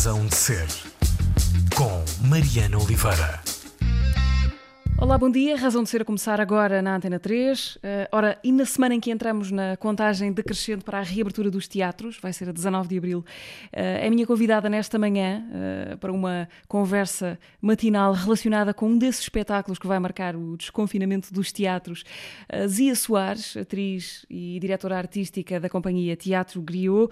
Razão de Ser, com Mariana Oliveira. Olá, bom dia. Razão de ser a começar agora na Antena 3. Uh, eh, ora, e na semana em que entramos na contagem decrescente para a reabertura dos teatros, vai ser a 19 de abril, uh, é minha convidada nesta manhã uh, para uma conversa matinal relacionada com um desses espetáculos que vai marcar o desconfinamento dos teatros. Zia Soares, atriz e diretora artística da companhia Teatro Griot.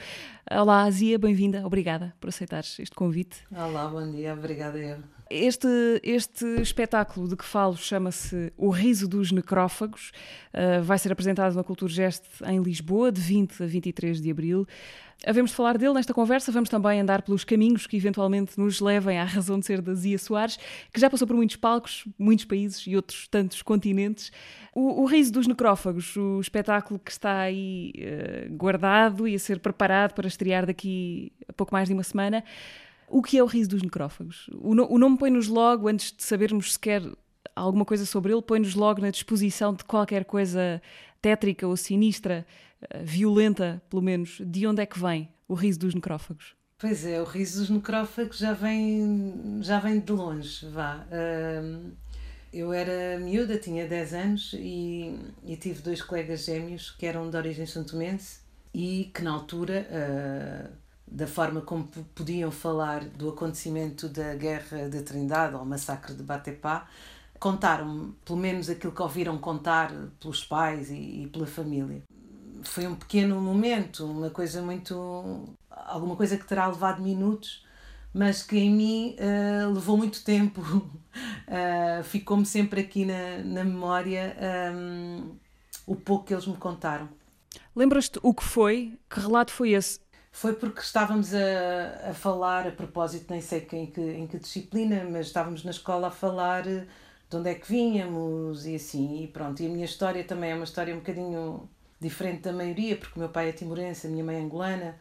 Olá, Zia, bem-vinda. Obrigada por aceitares este convite. Olá, bom dia. Obrigada eu. Este, este espetáculo de que falo chama-se O Riso dos Necrófagos. Uh, vai ser apresentado na Cultura Geste em Lisboa, de 20 a 23 de abril. Havemos de falar dele nesta conversa, vamos também andar pelos caminhos que eventualmente nos levem à razão de ser da Zia Soares, que já passou por muitos palcos, muitos países e outros tantos continentes. O, o Riso dos Necrófagos, o espetáculo que está aí uh, guardado e a ser preparado para estrear daqui a pouco mais de uma semana. O que é o riso dos necrófagos? O, no, o nome põe-nos logo, antes de sabermos sequer alguma coisa sobre ele, põe-nos logo na disposição de qualquer coisa tétrica ou sinistra, eh, violenta, pelo menos. De onde é que vem o riso dos necrófagos? Pois é, o riso dos necrófagos já vem, já vem de longe, vá. eu era miúda, tinha 10 anos e, e, tive dois colegas gêmeos que eram de origem santomense e que na altura uh, da forma como podiam falar do acontecimento da Guerra da Trindade ou massacre de Batepá, contaram pelo menos aquilo que ouviram contar pelos pais e, e, pela família. Foi um pequeno momento, uma coisa muito. alguma coisa que terá levado minutos, mas que em mim uh, levou muito tempo. uh, Ficou-me sempre aqui na, na memória um, o pouco que eles me contaram. Lembras-te o que foi? Que relato foi esse? Foi porque estávamos a, a falar, a propósito, nem sei em que, em que disciplina, mas estávamos na escola a falar de onde é que vínhamos e assim, e pronto. E a minha história também é uma história um bocadinho diferente da maioria, porque o meu pai é timorense, a minha mãe é angolana,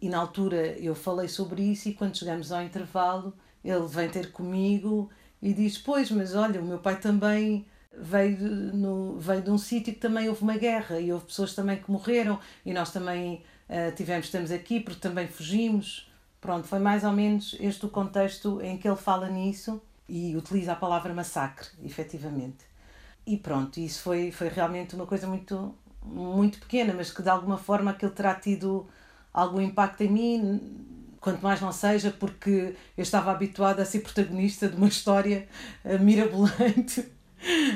e na altura eu falei sobre isso, e quando chegamos ao intervalo, ele vem ter comigo e diz: Pois, mas olha, o meu pai também veio, no, veio de um sítio que também houve uma guerra e houve pessoas também que morreram, e nós também uh, tivemos, estamos aqui porque também fugimos. Pronto, foi mais ou menos este o contexto em que ele fala nisso e utiliza a palavra massacre, efetivamente. E pronto, isso foi, foi realmente uma coisa muito, muito pequena, mas que de alguma forma aquilo terá tido algum impacto em mim, quanto mais não seja porque eu estava habituada a ser protagonista de uma história uh, mirabolante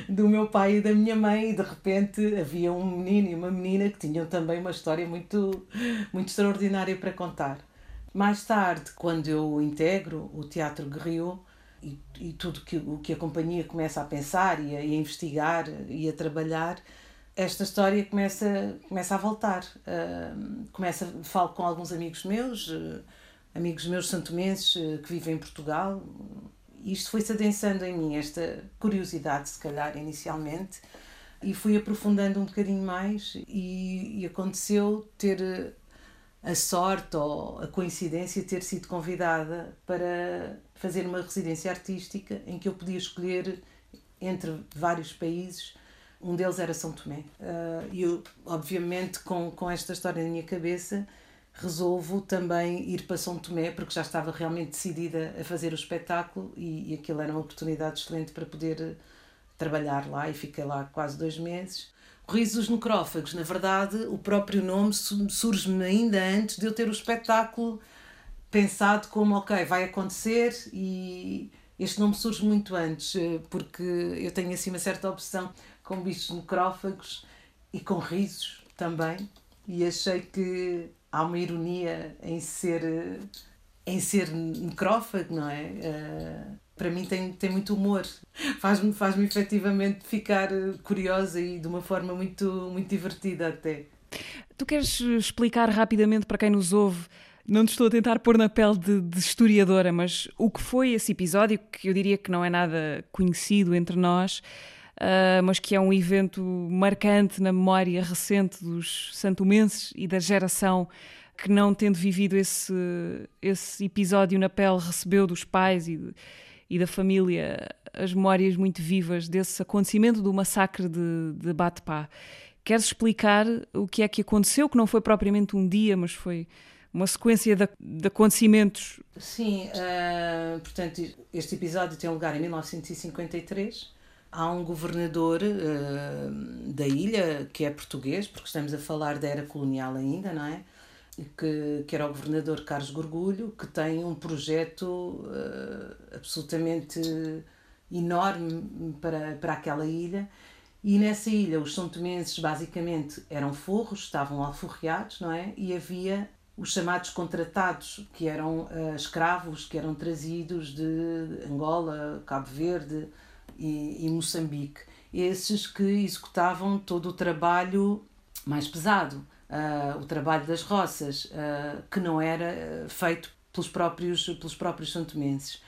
do meu pai e da minha mãe e de repente havia um menino e uma menina que tinham também uma história muito, muito extraordinária para contar. Mais tarde, quando eu integro o Teatro Guerreiro e, e tudo que, o que a companhia começa a pensar e a, e a investigar e a trabalhar, esta história começa, começa a voltar. Uh, começa, falo com alguns amigos meus, uh, amigos meus santomenses uh, que vivem em Portugal, isto foi-se adensando em mim, esta curiosidade, se calhar, inicialmente, e fui aprofundando um bocadinho mais e, e aconteceu ter eh, a sorte ou a coincidência de ter sido convidada para fazer uma residência artística em que eu podia escolher entre vários países. Um deles era São Tomé. Eh, e eu, obviamente, com, com esta história na minha cabeça, resolvo também ir para São Tomé, porque já estava realmente decidida a fazer o espetáculo e, e aquilo era uma oportunidade excelente para poder eh, trabalhar lá e fiquei lá quase dois meses. O Riso dos Necrófagos, na verdade, o próprio nome surge-me ainda antes de eu ter o espetáculo pensado como, ok, vai acontecer e este nome surge muito antes, eh, porque eu tenho assim uma certa obsessão com bichos necrófagos e com risos também e achei que há uma ironia em ser em ser necrófago, não é? Uh, para mim tem, tem muito humor. Faz-me faz -me efetivamente ficar curiosa e de uma forma muito, muito divertida até. Tu queres explicar rapidamente para quem nos ouve não te estou a tentar pôr na pele de, de, historiadora, mas o que foi esse episódio, que eu diria que não é nada conhecido entre nós, uh, mas que é um evento marcante na memória recente dos santomenses e da geração que não tendo vivido esse, esse episódio na pele recebeu dos pais e, e da família as memórias muito vivas desse acontecimento do massacre de, de. Queres explicar o que é que aconteceu, que não foi propriamente um dia, mas foi uma sequência de, de acontecimentos. Sim, uh, portanto, este episódio tem lugar em 1953. Há um governador uh, da ilha que é português, porque estamos a falar da era colonial ainda, não é? Que, que era o governador Carlos Gorgulho, que tem um projeto uh, absolutamente enorme para, para aquela ilha. E nessa ilha, os são tomenses basicamente eram forros, estavam alforreados, não é? E havia os chamados contratados, que eram uh, escravos que eram trazidos de Angola, Cabo Verde e, e, Moçambique. Esses que executavam todo o trabalho mais pesado, uh, o trabalho das roças, uh, que não era feito pelos próprios, pelos próprios santomenses.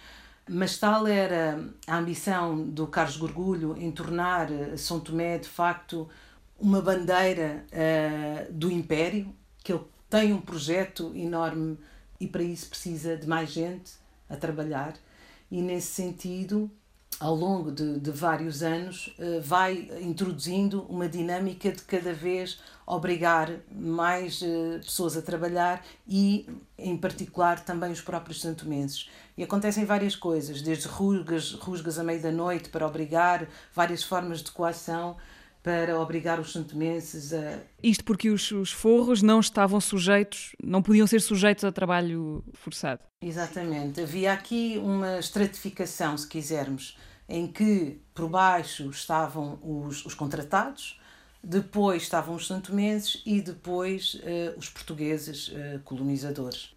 Mas tal era a ambição do Carlos Gorgulho em tornar São Tomé, de facto, uma bandeira do Império, que ele tem um projeto enorme e para isso precisa de mais gente a trabalhar. E nesse sentido, ao longo de, de vários anos, eh, vai introduzindo uma dinâmica de cada vez obrigar mais eh, pessoas a trabalhar e, em particular, também os próprios santomenses. E acontecem várias coisas, desde rusgas, rusgas à meia da noite para obrigar, várias formas de coação para obrigar os santomenses a. Isto porque os, os, forros não estavam sujeitos, não podiam ser sujeitos a trabalho forçado. Exatamente. Havia aqui uma estratificação, se quisermos, em que por baixo estavam os, os contratados, depois estavam os santomenses e depois uh, os portugueses uh, colonizadores.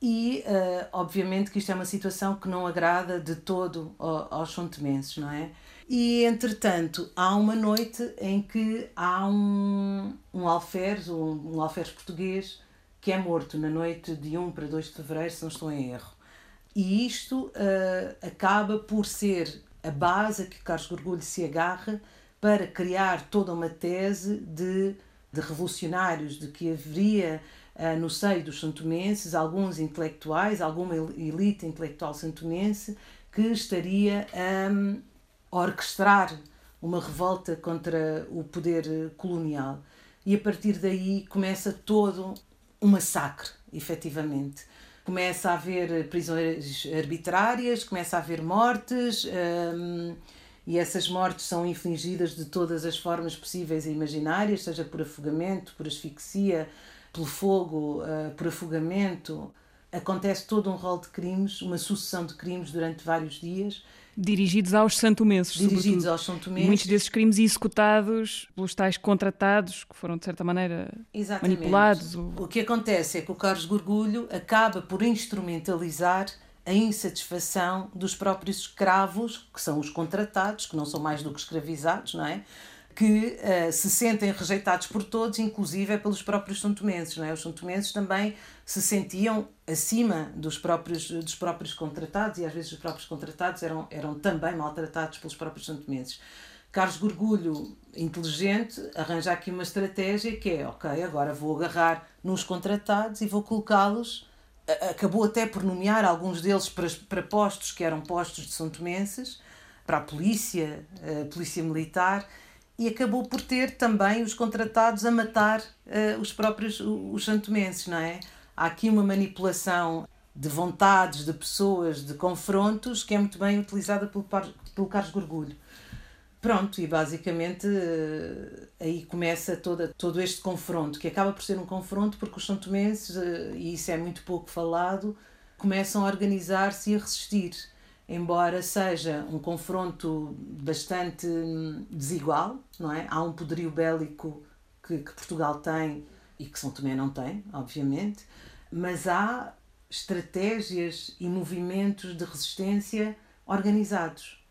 E, uh, obviamente, que isto é uma situação que não agrada de todo aos santomenses, não é? E entretanto, há uma noite em que há um, um alferes, um, um alferes português, que é morto na noite de 1 para 2 de fevereiro, se não estou em erro. E isto acaba por ser a base a que Carlos Gorgulho se agarra para criar toda uma tese de, de revolucionários, de que haveria uh, no seio dos santomenses alguns intelectuais, alguma elite intelectual santomense que estaria um, orquestrar uma revolta contra o poder colonial. E a partir daí começa todo um massacre, efetivamente. Começa a haver prisões arbitrárias, começa a haver mortes, hum, e essas mortes são infligidas de todas as formas possíveis e imaginárias, seja por afogamento, por asfixia, pelo fogo, uh, por afogamento. Acontece todo um rol de crimes, uma sucessão de crimes durante vários dias Dirigidos aos santomenses, Dirigidos sobretudo. aos santomenses. Muitos desses crimes executados pelos tais contratados, que foram, de certa maneira, Exatamente. manipulados. Ou... O que acontece é que o Carlos Gorgulho acaba por instrumentalizar a insatisfação dos próprios escravos, que são os contratados, que não são mais do que escravizados, não é? Que uh, se sentem rejeitados por todos, inclusive é pelos próprios santomenses. Não é? Os santomenses também se sentiam acima dos próprios, dos próprios contratados e às vezes os próprios contratados eram, eram também maltratados pelos próprios santomenses. Carlos Gorgulho, inteligente, arranja aqui uma estratégia que é, ok, agora vou agarrar nos contratados e vou colocá-los, acabou até por nomear alguns deles para, para postos que eram postos de santomenses, para a polícia, a polícia militar, e acabou por ter também os contratados a matar uh, os próprios os santomenses, não é? Há aqui uma manipulação de vontades, de pessoas, de confrontos, que é muito bem utilizada pelo, pelo Carlos Gorgulho. Pronto, e basicamente uh, aí começa toda, todo este confronto, que acaba por ser um confronto porque os santomenses, uh, e isso é muito pouco falado, começam a organizar-se e a resistir embora seja um confronto bastante hum, desigual, não é? Há um poderio bélico que, que Portugal tem e que São Tomé não tem, obviamente, mas há estratégias e movimentos de resistência organizados.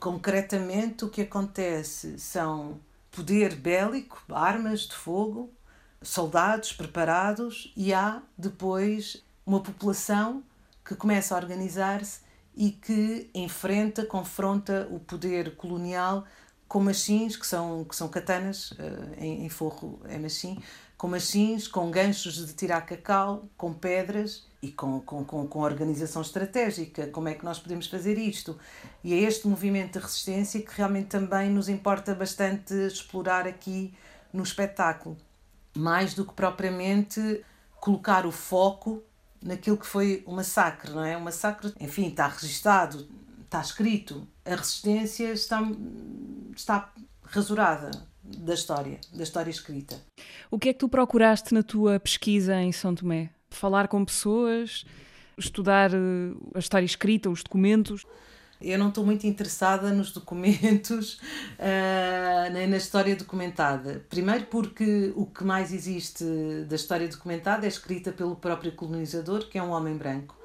Concretamente, o que acontece são poder bélico, armas de fogo, soldados preparados e há depois uma população que começa a organizar-se e que enfrenta, confronta o poder colonial com machins, que são, que são katanas, uh, em, em, forro é machim, com machins, com ganchos de tirar cacau, com pedras e com, com, com, com organização estratégica. Como é que nós podemos fazer isto? E é este movimento de resistência que realmente também nos importa bastante explorar aqui no espetáculo. Mais do que propriamente colocar o foco naquilo que foi o massacre, não é? O massacre, enfim, está registado, está escrito. A resistência está, está rasurada da história, da história escrita. O que é que tu procuraste na tua pesquisa em São Tomé? Falar com pessoas, estudar eh, a história escrita, os documentos? Eu não estou muito interessada nos documentos, uh, nem na história documentada. Primeiro, porque o que mais existe da história documentada é escrita pelo próprio colonizador, que é um homem branco.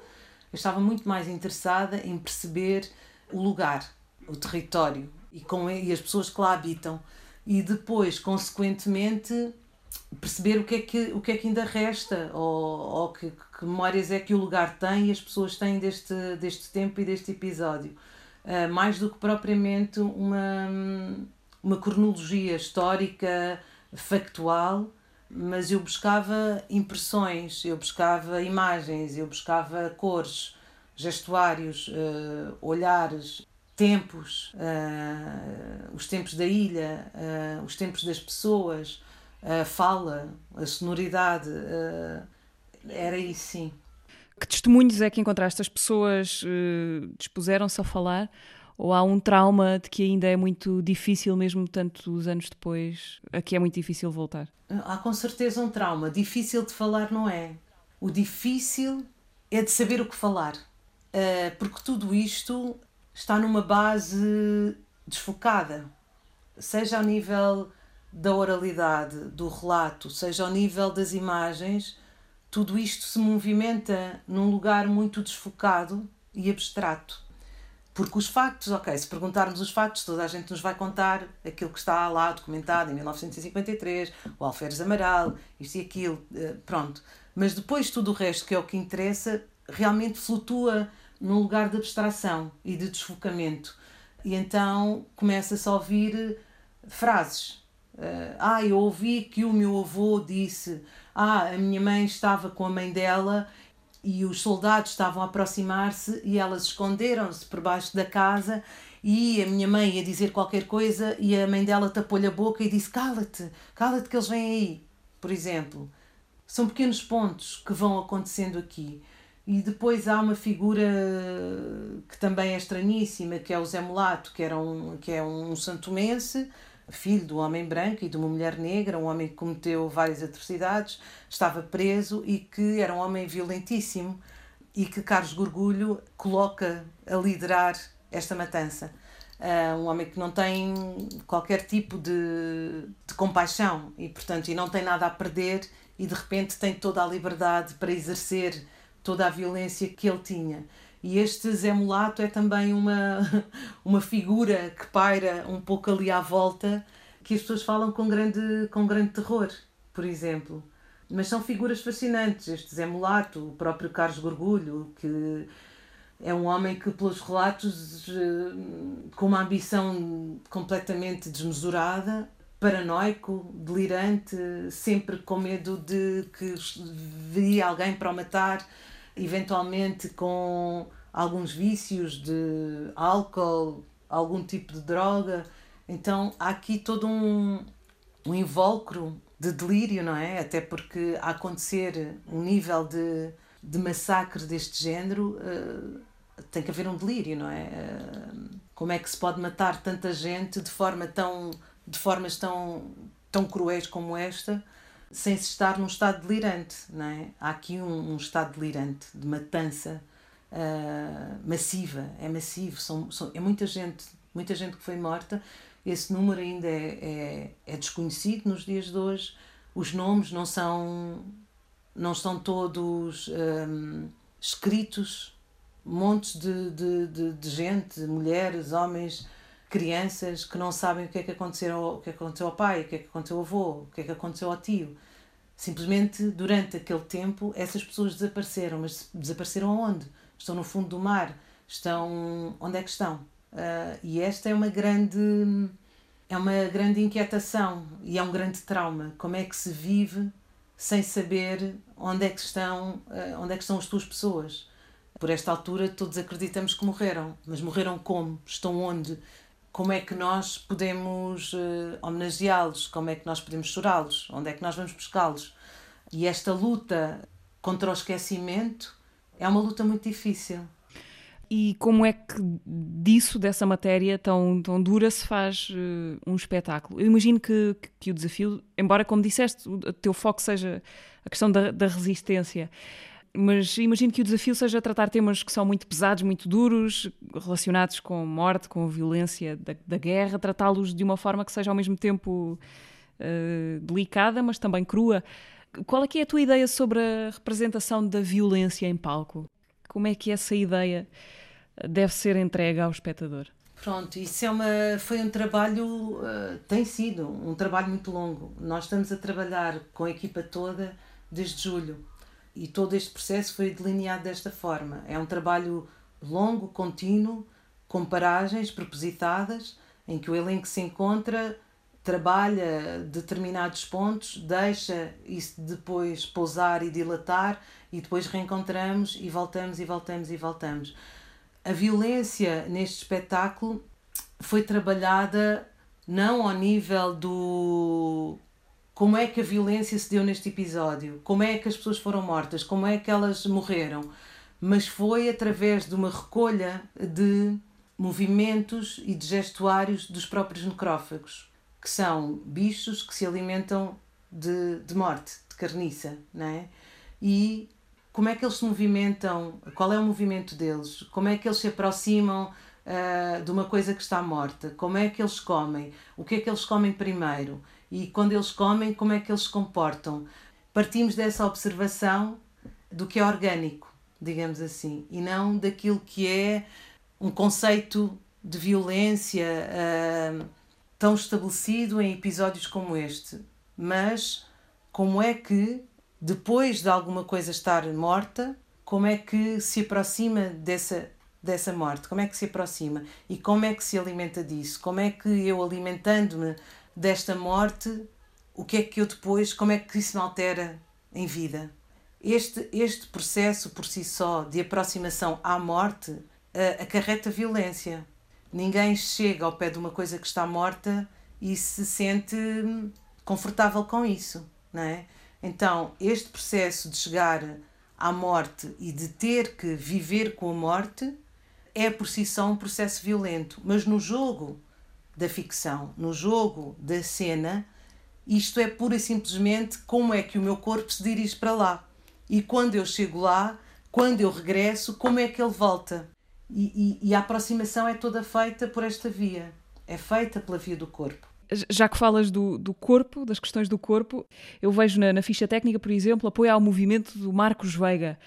Eu estava muito mais interessada em perceber o lugar, o território e, com, e as pessoas que lá habitam. E depois, consequentemente, perceber o que é que, o que, é que ainda resta ou, ou que, que memórias é que o lugar tem e as pessoas têm deste, deste tempo e deste episódio. Uh, mais do que propriamente uma, uma cronologia histórica, factual, mas eu buscava impressões, eu buscava imagens, eu buscava cores, gestuários, uh, olhares, tempos, uh, os tempos da ilha, os tempos das pessoas a fala, a sonoridade, era isso sim. Que testemunhos é que encontraste? As pessoas uh, dispuseram-se a falar? Ou há um trauma de que ainda é muito difícil, mesmo tantos anos depois, a que é muito difícil voltar? Há com certeza um trauma. Difícil de falar não é. O difícil é de saber o que falar. Uh, porque tudo isto está numa base desfocada. Seja ao nível da oralidade, do relato, seja ao nível das imagens, tudo isto se movimenta num lugar muito desfocado e abstrato. Porque os factos, ok, se perguntarmos os factos, toda a gente nos vai contar aquilo que está lá documentado em 1953, o Alferes Amaral, isto e aquilo, eh, pronto. Mas depois tudo o resto, que é o que interessa, realmente flutua num lugar de abstração e de desfocamento. E então começa-se a ouvir frases Uh, ah, eu ouvi que o meu avô disse: Ah, a minha mãe estava com a mãe dela e os soldados estavam a aproximar-se e elas esconderam-se por baixo da casa e a minha mãe ia dizer qualquer coisa e a mãe dela tapou-lhe a boca e disse: Cala-te, cala-te que eles vêm aí. Por exemplo, são pequenos pontos que vão acontecendo aqui. E depois há uma figura que também é estranhíssima, que é o Zé Mulato, que, era um, que é um santomense filho do homem branco e de uma mulher negra, um homem que cometeu várias atrocidades, estava preso e que era um homem violentíssimo e que Carlos Gorgulho coloca a liderar esta matança. Uh, um homem que não tem qualquer tipo de, de compaixão e, portanto, e não tem nada a perder e de repente tem toda a liberdade para exercer toda a violência que ele tinha. E este Zé Mulato é também uma, uma figura que paira um pouco ali à volta, que as pessoas falam com grande, com grande terror, por exemplo. Mas são figuras fascinantes. Este Zé Mulato, o próprio Carlos Gorgulho, que é um homem que, pelos relatos, eh, com uma ambição completamente desmesurada, paranoico, delirante, sempre com medo de que viria alguém para o matar eventualmente com alguns vícios de álcool, algum tipo de droga. Então há aqui todo um, um invólucro de delírio, não é? Até porque a acontecer um nível de, de massacre deste género uh, tem que haver um delírio, não é? Uh, como é que se pode matar tanta gente de forma tão de formas tão tão cruéis como esta sem se estar num estado delirante, não é? Há aqui um, um estado delirante de matança uh, massiva, é massivo, são, são, é muita gente, muita gente que foi morta. Esse número ainda é, é, é desconhecido nos dias de hoje. Os nomes não são não estão todos um, escritos montes de, de, de, de, gente, mulheres, homens, crianças que não sabem o que é que aconteceu, o que é que aconteceu ao pai, o que é que aconteceu ao avô, o que é que aconteceu ao tio. Simplesmente durante aquele tempo essas pessoas desapareceram, mas desapareceram aonde? Estão no fundo do mar, estão onde é que estão? Uh, e esta é uma grande é uma grande inquietação e é um grande trauma. Como é que se vive sem saber onde é que estão, uh, onde é que estão as tuas pessoas? Por esta altura todos acreditamos que morreram, mas morreram como? Estão onde? como é que nós podemos uh, homenageá-los, como é que nós podemos chorá-los, onde é que nós vamos buscá-los. E esta luta contra o esquecimento é uma luta muito difícil. E como é que disso, dessa matéria tão, tão dura, se faz uh, um espetáculo? Eu imagino que, que, que, o desafio, embora, como disseste, o teu foco seja a questão da, da resistência, mas imagino que o desafio seja tratar temas que são muito pesados, muito duros, relacionados com morte, com violência da, da guerra, tratá-los de uma forma que seja ao mesmo tempo uh, delicada, mas também crua. Qual é que é a tua ideia sobre a representação da violência em palco? Como é que essa ideia deve ser entregue ao espectador? Pronto, isso é uma, foi um trabalho, uh, tem sido um trabalho muito longo. Nós estamos a trabalhar com a equipa toda desde julho e todo este processo foi delineado desta forma. É um trabalho longo, contínuo, com paragens propositadas, em que o elenco se encontra, trabalha determinados pontos, deixa isso depois pousar e dilatar e depois reencontramos e voltamos e voltamos e voltamos. A violência neste espetáculo foi trabalhada não ao nível do como é que a violência se deu neste episódio, como é que as pessoas foram mortas, como é que elas morreram, mas foi através de uma recolha de movimentos e de gestuários dos próprios necrófagos, que são bichos que se alimentam de, de morte, de carniça, não é? E como é que eles se movimentam, qual é o movimento deles, como é que eles se aproximam uh, de uma coisa que está morta, como é que eles comem, o que é que eles comem primeiro? E quando eles comem, como é que eles se comportam. Partimos dessa observação do que é orgânico, digamos assim, e não daquilo que é um conceito de violência uh, tão estabelecido em episódios como este. Mas como é que, depois de alguma coisa estar morta, como é que se aproxima dessa, dessa morte? Como é que se aproxima? E como é que se alimenta disso? Como é que eu, alimentando-me desta morte, o que é que eu depois, como é que isso me altera em vida? Este, este processo por si só de aproximação à morte uh, acarreta violência. Ninguém chega ao pé de uma coisa que está morta e se sente confortável com isso, não é? Então, este processo de chegar à morte e de ter que viver com a morte é por si só um processo violento, mas no jogo da ficção, no jogo da cena, isto é pura e simplesmente como é que o meu corpo se dirige para lá. E quando eu chego lá, quando eu regresso, como é que ele volta. E, e, e a aproximação é toda feita por esta via, é feita pela via do corpo. Já que falas do, do corpo, das questões do corpo, eu vejo na, na ficha técnica, por exemplo, apoio ao movimento do Marcos Veiga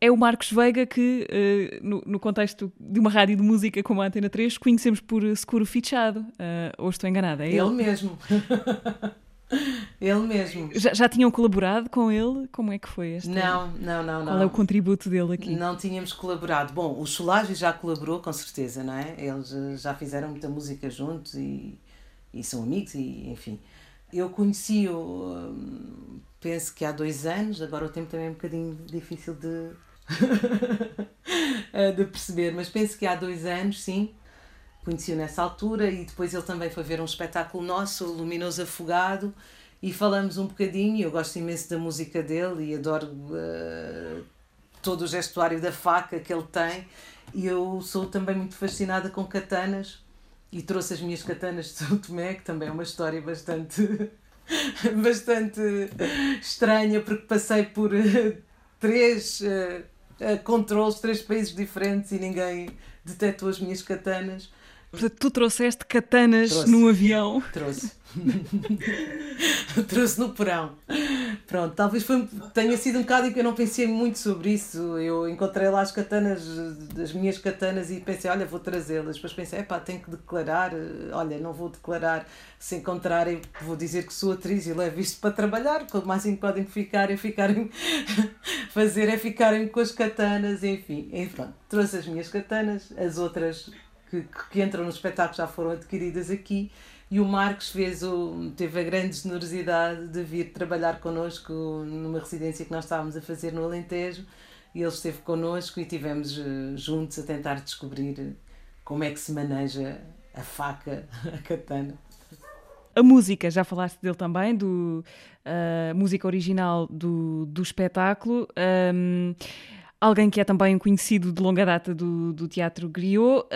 é o Marcos Veiga que, uh, no, no, contexto de uma rádio de música como a Antena 3, conhecemos por Seguro Fichado. Uh, ou estou enganada? É ele, ele mesmo. ele mesmo. Já, já, tinham colaborado com ele? Como é que foi este? Não, não, não. Qual não. é o contributo dele aqui? Não tínhamos colaborado. Bom, o Solage já colaborou, com certeza, não é? Eles eh, já fizeram muita música juntos e, e são amigos, e enfim. Eu conheci-o, hum, penso que há dois anos, agora o tempo também é um bocadinho difícil de, de perceber, mas penso que há dois anos, sim, conheci-o nessa altura e depois ele também foi ver um espetáculo nosso, Luminoso Afogado, e falamos um bocadinho. Eu gosto imenso da música dele e adoro uh, todo o gestuário da faca que ele tem. E eu sou também muito fascinada com katanas e trouxe as minhas katanas de São Tomé, que também é uma história bastante. bastante estranha porque passei por uh, três uh, controles, três países diferentes e ninguém detectou as minhas katanas. Portanto, tu trouxeste katanas Trouxe. num avião. Trouxe. Trouxe no porão. Pronto, talvez foi, tenha sido um bocado que eu não pensei muito sobre isso. Eu encontrei lá as katanas, as minhas katanas e pensei, olha, vou trazê-las. Depois pensei, epá, tenho que declarar. Olha, não vou declarar. Se encontrarem, vou dizer que sou atriz e levo isto para trabalhar. O mais que podem ficar é ficarem, fazer é ficarem com as katanas, enfim. E pronto, trouxe as minhas katanas, as outras que, que entram no espetáculo já foram adquiridas aqui e o Marcos fez o, teve a grande generosidade de vir trabalhar connosco numa residência que nós estávamos a fazer no Alentejo e ele esteve connosco e tivemos eh, juntos a tentar descobrir como é que se maneja a faca, a katana. A música, já falaste dele também, do uh, música original do, do espetáculo. Um, alguém que é também conhecido de longa data do, do teatro griot, uh,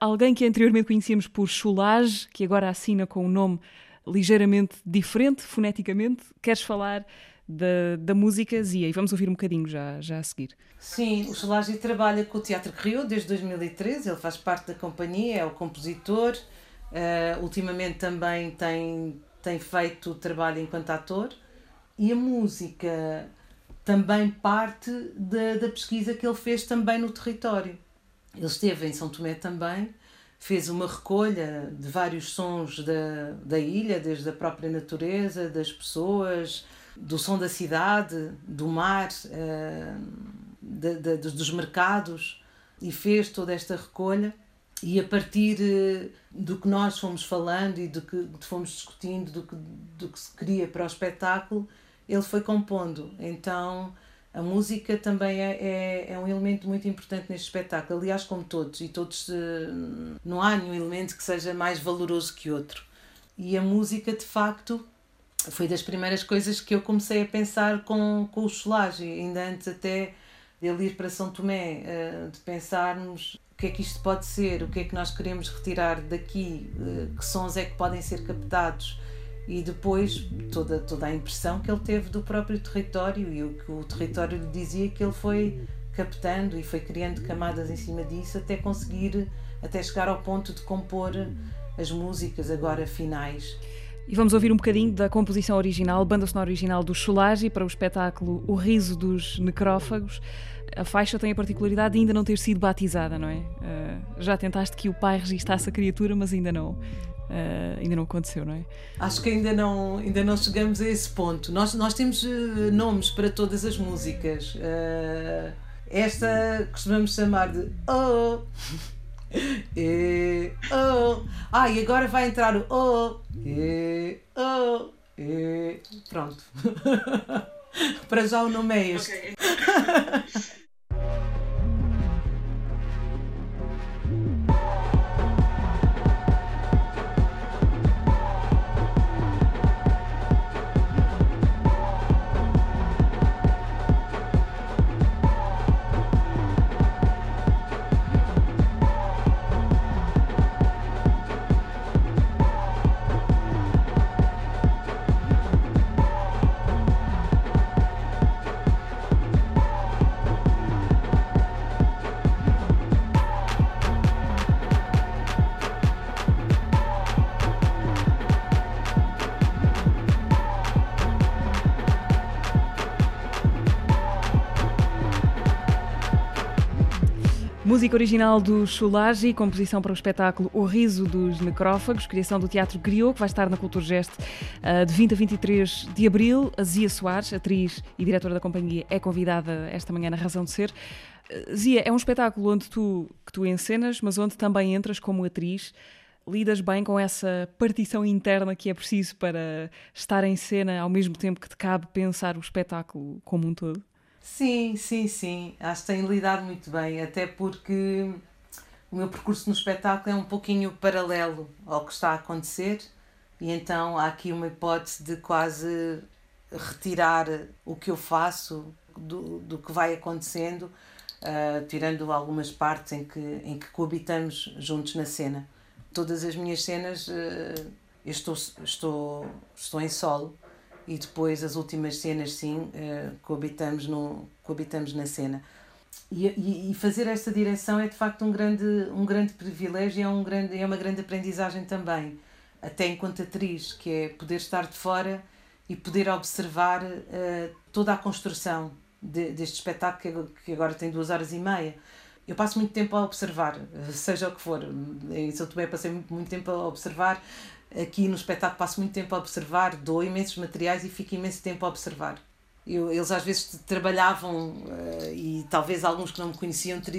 alguém que anteriormente conhecíamos por Choulage, que agora assina com um nome ligeiramente diferente, foneticamente. Queres falar da, da música Zia? E vamos ouvir um bocadinho já, já a seguir. Sim, o Choulage trabalha com o Teatro Griot desde 2013, ele faz parte da companhia, é o compositor, uh, ultimamente também tem, tem feito trabalho enquanto ator, e a música também parte da, da pesquisa que ele fez também no território. Ele esteve em São Tomé também, fez uma recolha de vários sons da, da ilha, desde a própria natureza, das pessoas, do som da cidade, do mar, de, de, dos mercados, e fez toda esta recolha. E a partir uh, do que nós fomos falando e do que fomos discutindo, do que, do que se queria para o espetáculo, ele foi compondo. Então a música também é, é, é, um elemento muito importante neste espetáculo, aliás, como todos, e todos eh, não há nenhum elemento que seja mais valoroso que outro. E a música, de facto, foi das primeiras coisas que eu comecei a pensar com, com o Solage, ainda antes até dele ir para São Tomé, eh, de pensarmos o que é que isto pode ser, o que é que nós queremos retirar daqui, eh, que sons é que podem ser captados e depois toda, toda a impressão que ele teve do próprio território e o que o território lhe dizia que ele foi captando e foi criando camadas em cima disso até conseguir, até chegar ao ponto de compor as músicas agora finais. E vamos ouvir um bocadinho da composição original, banda sonora original do Cholage para o espetáculo O Riso dos Necrófagos. A faixa tem a particularidade de ainda não ter sido batizada, não é? Uh, já tentaste que o pai registasse a criatura, mas ainda não. Uh, ainda não aconteceu, não é? Acho que ainda não, ainda não chegamos a esse ponto. Nós, nós temos uh, nomes para todas as músicas. Uh, esta costumamos chamar de Oh! e, oh! Ah, e agora vai entrar o Oh! E, oh! E, pronto. para já o nome é este. Okay. Música original do Chulagi, composição para o espetáculo O Riso dos Necrófagos, criação do Teatro Griot, que vai estar na Cultura Geste uh, de 20 a 23 de abril. A Zia Soares, atriz e diretora da companhia, é convidada esta manhã na Razão de Ser. Uh, Zia, é um espetáculo onde tu, que tu encenas, mas onde também entras como atriz. Lidas bem com essa partição interna que é preciso para estar em cena ao mesmo tempo que te cabe pensar o espetáculo como um todo? Sim, sim, sim. Acho que tenho lidado muito bem, até porque o meu percurso no espetáculo é um pouquinho paralelo ao que está a acontecer e então há aqui uma hipótese de quase retirar o que eu faço do, do que vai acontecendo, uh, tirando algumas partes em que, em que coabitamos juntos na cena. Todas as minhas cenas uh, eu estou, estou, estou em solo e depois as últimas cenas, sim, uh, coabitamos, no, coabitamos na cena. E, e, e, fazer esta direção é de facto um grande, um grande privilégio e é, um grande, é uma grande aprendizagem também, até enquanto atriz, que é poder estar de fora e poder observar uh, toda a construção de, deste espetáculo que, que agora tem duas horas e meia. Eu passo muito tempo a observar, seja o que for. Em São Tomé passei muito, muito tempo a observar aqui no espetáculo passo muito tempo a observar, dou imensos materiais e fico imenso tempo a observar. Eu, eles às vezes trabalhavam uh, e talvez alguns que não me conheciam ter,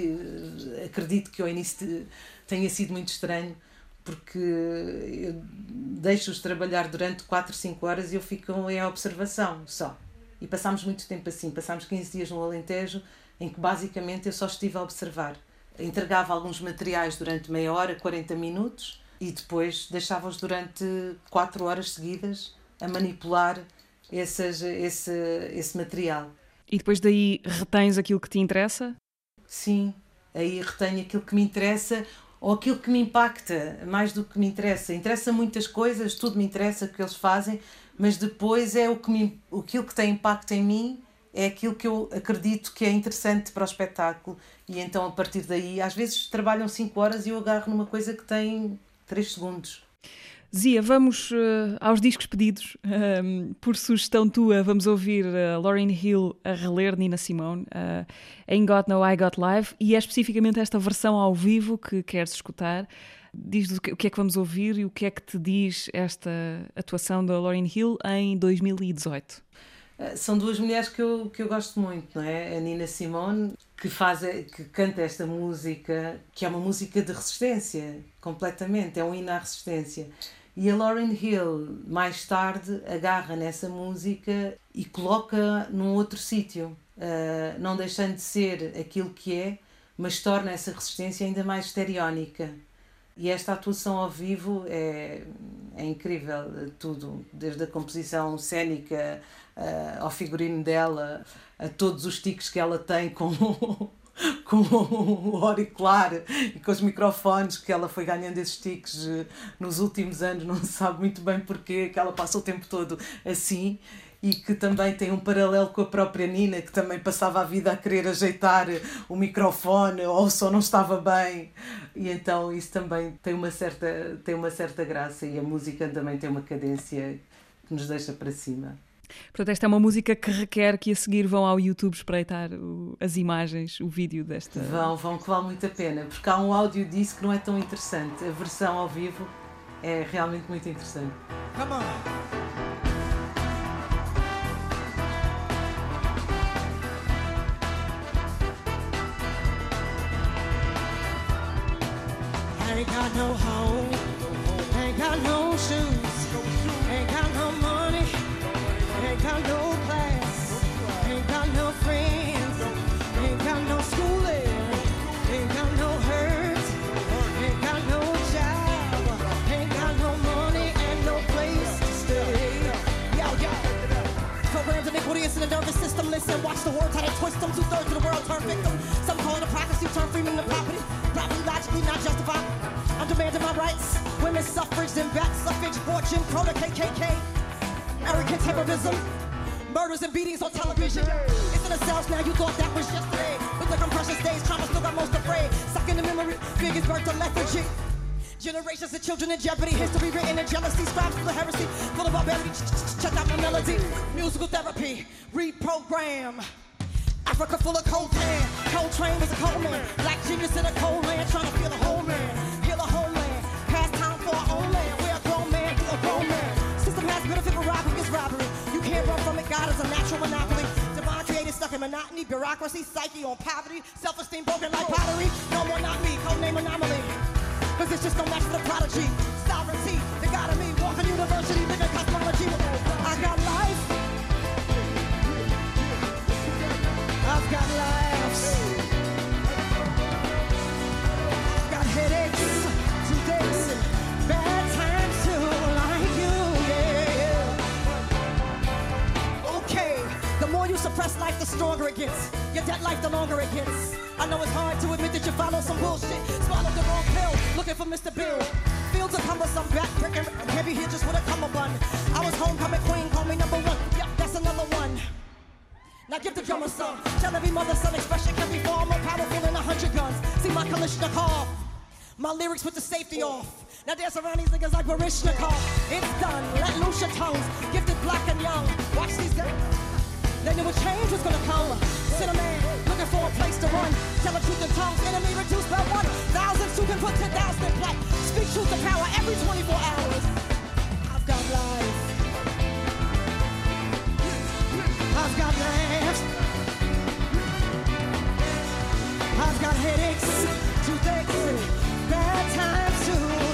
acredito que ao início tenha sido muito estranho porque eu deixo-os trabalhar durante 4, 5 horas e eu fico em observação só. E passámos muito tempo assim, passámos 15 dias no Alentejo em que basicamente eu só estive a observar. Entregava alguns materiais durante meia hora, 40 minutos e depois deixava-os durante quatro horas seguidas a manipular esses, esse, esse material. E depois daí retens aquilo que te interessa? Sim, aí retenho aquilo que me interessa ou aquilo que me impacta mais do que me interessa. Interessa muitas coisas, tudo me interessa o que eles fazem, mas depois é o que me, aquilo que tem impacto em mim é aquilo que eu acredito que é interessante para o espetáculo e então a partir daí às vezes trabalham 5 horas e eu agarro numa coisa que tem 3 segundos. Zia, vamos uh, aos discos pedidos. Um, por sugestão tua, vamos ouvir uh, Lauryn Hill a reler Nina Simone, uh, Ain't Got No I Got Live, e é especificamente esta versão ao vivo que queres escutar. Diz o que, o que é que vamos ouvir e o que é que te diz esta atuação da Lauryn Hill em 2018. São duas mulheres que eu, que eu gosto muito, não é? A Nina Simone, que, faz, que canta esta música, que é uma música de resistência, completamente, é um hino à resistência. E a Lauryn Hill, mais tarde, agarra nessa música e coloca num outro sítio, uh, não deixando de ser aquilo que é, mas torna essa resistência ainda mais estereónica. E esta atuação ao vivo é, é incrível, tudo, desde a composição cênica uh, ao figurino dela, a todos os tiques que ela tem com com o auricular e com os microfones que ela foi ganhando esses tiques eh, nos últimos anos, não se sabe muito bem porquê, que ela passa o tempo todo assim e que também tem um paralelo com a própria Nina, que também passava a vida a querer ajeitar o microfone ou o som não estava bem. E então isso também tem uma certa, tem uma certa graça e a música também tem uma cadência que nos deixa para cima. Portanto, esta é uma música que requer que a seguir vão ao YouTube espreitar o, as imagens, o vídeo desta. Vão, vão, que vale muito a pena, porque há um áudio disso que não é tão interessante. A versão ao vivo é realmente muito interessante. Come on! ain't got no home, Programs iniquities in the nervous system. Listen, watch the words how they twist them. Two thirds of the world turn victim. Some call it a prophecy, turn freedom to property. Property logically not justified. I'm demanding my rights. Women's suffrage and back suffrage, fortune, pro the KKK arrogant terrorism. Murders and beatings on television. It's in the cells now, you thought that was yesterday. With the compression days, trauma still got most afraid. Stuck in the memory, figures burnt to lethargy. Generations of children in jeopardy, history written in jealousy, scribes full of heresy, full of barbarity. Check out my melody, musical therapy, reprogram. Africa full of cold train was a cold man, black genius in a cold land, trying to feel a whole man, heal a homeland, past time for our own land, where a grown man be a grown man. System has benefit for robbery is robbery. You can't run from it, God is a natural monopoly. Divine created stuck in monotony, bureaucracy, psyche on poverty, self-esteem broken like pottery. No more not me, codename anomaly. Cause it's just no match for the prodigy. Sovereignty, the God of me, walking university, living cosmology. Mr. Bill. Fields of cumbersome, back bricking, heavy here just with a cummerbund. I was homecoming queen, call me number one. Yep, that's another one. Now give the drummer some. Tell every mother son expression can be far more powerful than a hundred guns. See my Kalishnikov. My lyrics with the safety off. Now dance around these niggas like Barishnikov. It's done. Let loose your tongues. Gifted black and young. Watch these guys. They knew change was gonna come. Cinnamon, place to run. Tell the truth in tongues. Enemy reduced by one. Thousands who can put 10,000 in black. Speak truth to power every 24 hours. I've got life. I've got laughs. I've got headaches, toothaches, bad times too,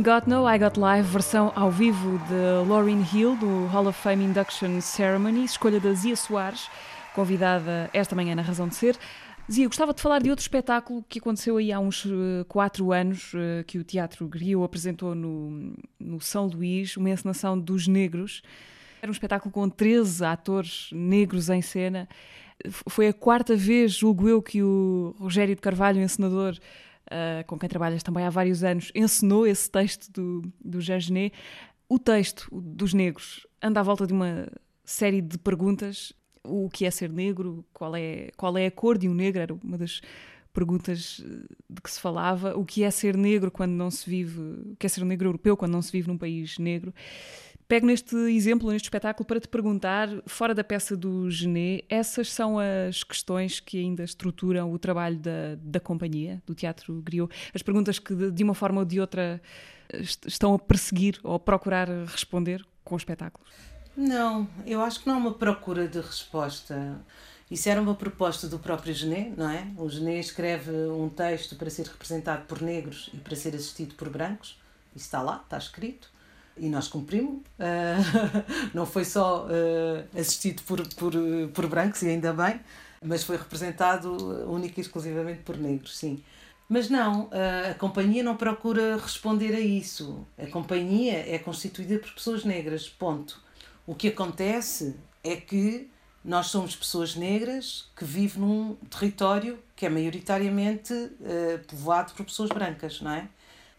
Em Got No, I Got Live, versão ao vivo de Lauryn Hill, do Hall of Fame Induction Ceremony, escolha da Zia Soares, convidada esta manhã na Razão de Ser. Zia, gostava de falar de outro espetáculo que aconteceu aí há uns uh, quatro anos, uh, que o Teatro Griot apresentou no, no São Luís, uma encenação dos negros. Era um espetáculo com 13 atores negros em cena. Foi a quarta vez, julgo eu, que o Rogério de Carvalho, encenador, uh, com quem trabalhas também há vários anos, encenou esse texto do, do Jean Genet. O texto dos negros anda à volta de uma série de perguntas. O que é ser negro? Qual é, qual é a cor de um negro? Era uma das perguntas de que se falava. O que é ser negro quando não se vive... O que é ser negro europeu quando não se vive num país negro? Pego neste exemplo, neste espetáculo, para te perguntar, fora da peça do Genet, essas são as questões que ainda estruturam o trabalho da, da companhia, do Teatro Griot? As perguntas que, de uma forma ou de outra, estão a perseguir ou a procurar responder com o espetáculo? Não, eu acho que não é uma procura de resposta. Isso era uma proposta do próprio Genet, não é? O Genet escreve um texto para ser representado por negros e para ser assistido por brancos. Isso está lá, está escrito e nós cumprimos. Uh, não foi só uh, assistido por, por, por brancos, e ainda bem, mas foi representado única e exclusivamente por negros, sim. Mas não, a companhia não procura responder a isso. A companhia é constituída por pessoas negras, ponto. O que acontece é que nós somos pessoas negras que vivem num território que é maioritariamente povoado por pessoas brancas, não é?